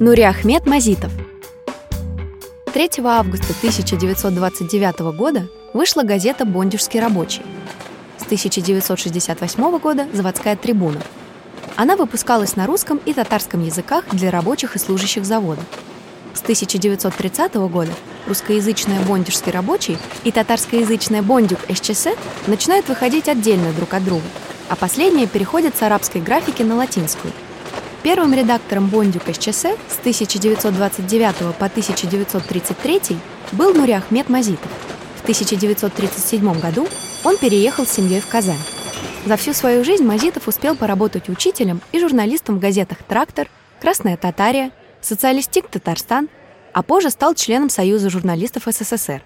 Нури Ахмед Мазитов. 3 августа 1929 года вышла газета «Бондюжский рабочий». С 1968 года «Заводская трибуна». Она выпускалась на русском и татарском языках для рабочих и служащих завода. С 1930 года русскоязычная «Бондюжский рабочий» и татарскоязычная «Бондюк СЧС» начинают выходить отдельно друг от друга, а последние переходят с арабской графики на латинскую – Первым редактором Бондюка СЧС с 1929 по 1933 был Нури Ахмед Мазитов. В 1937 году он переехал с семьей в Казань. За всю свою жизнь Мазитов успел поработать учителем и журналистом в газетах «Трактор», «Красная Татария», «Социалистик Татарстан», а позже стал членом Союза журналистов СССР.